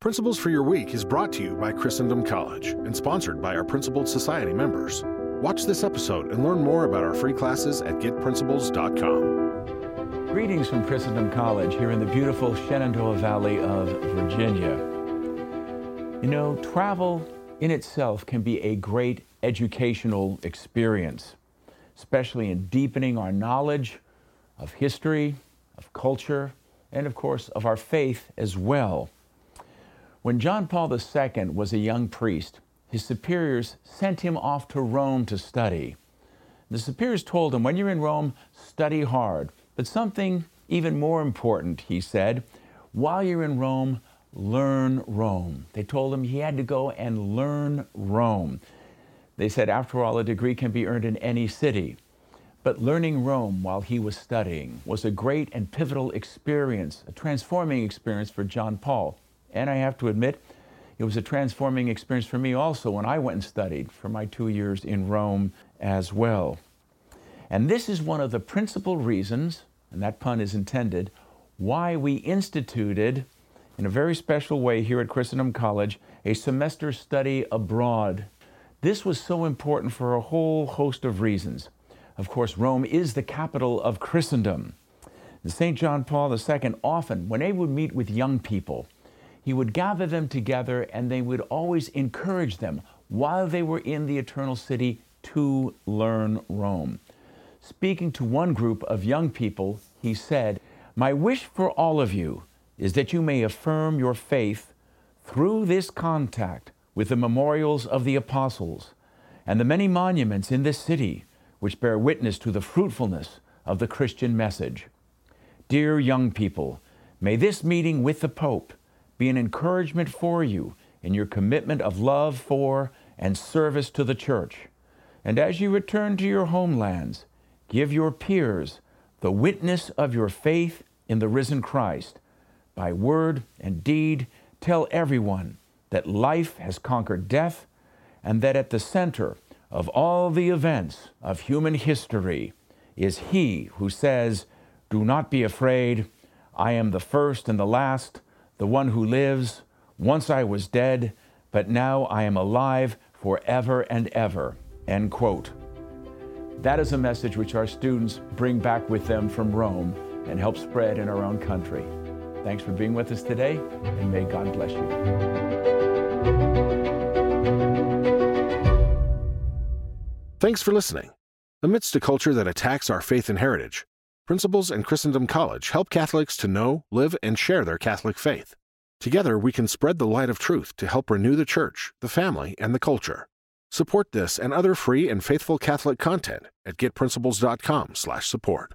Principles for Your Week is brought to you by Christendom College and sponsored by our Principled Society members. Watch this episode and learn more about our free classes at getprinciples.com. Greetings from Christendom College here in the beautiful Shenandoah Valley of Virginia. You know, travel in itself can be a great educational experience, especially in deepening our knowledge of history, of culture, and of course of our faith as well. When John Paul II was a young priest, his superiors sent him off to Rome to study. The superiors told him, When you're in Rome, study hard. But something even more important, he said, while you're in Rome, learn Rome. They told him he had to go and learn Rome. They said, after all, a degree can be earned in any city. But learning Rome while he was studying was a great and pivotal experience, a transforming experience for John Paul. And I have to admit, it was a transforming experience for me also when I went and studied for my two years in Rome as well. And this is one of the principal reasons, and that pun is intended, why we instituted, in a very special way here at Christendom College, a semester study abroad. This was so important for a whole host of reasons. Of course, Rome is the capital of Christendom. St. John Paul II often, when he would meet with young people, he would gather them together and they would always encourage them while they were in the eternal city to learn Rome. Speaking to one group of young people, he said, My wish for all of you is that you may affirm your faith through this contact with the memorials of the apostles and the many monuments in this city which bear witness to the fruitfulness of the Christian message. Dear young people, may this meeting with the Pope be an encouragement for you in your commitment of love for and service to the church. And as you return to your homelands, give your peers the witness of your faith in the risen Christ. By word and deed, tell everyone that life has conquered death and that at the center of all the events of human history is He who says, Do not be afraid, I am the first and the last the one who lives. Once I was dead, but now I am alive forever and ever. End quote. That is a message which our students bring back with them from Rome and help spread in our own country. Thanks for being with us today, and may God bless you. Thanks for listening. Amidst a culture that attacks our faith and heritage, Principles and Christendom College help Catholics to know, live, and share their Catholic faith. Together, we can spread the light of truth to help renew the church, the family, and the culture. Support this and other free and faithful Catholic content at getprinciples.com/support.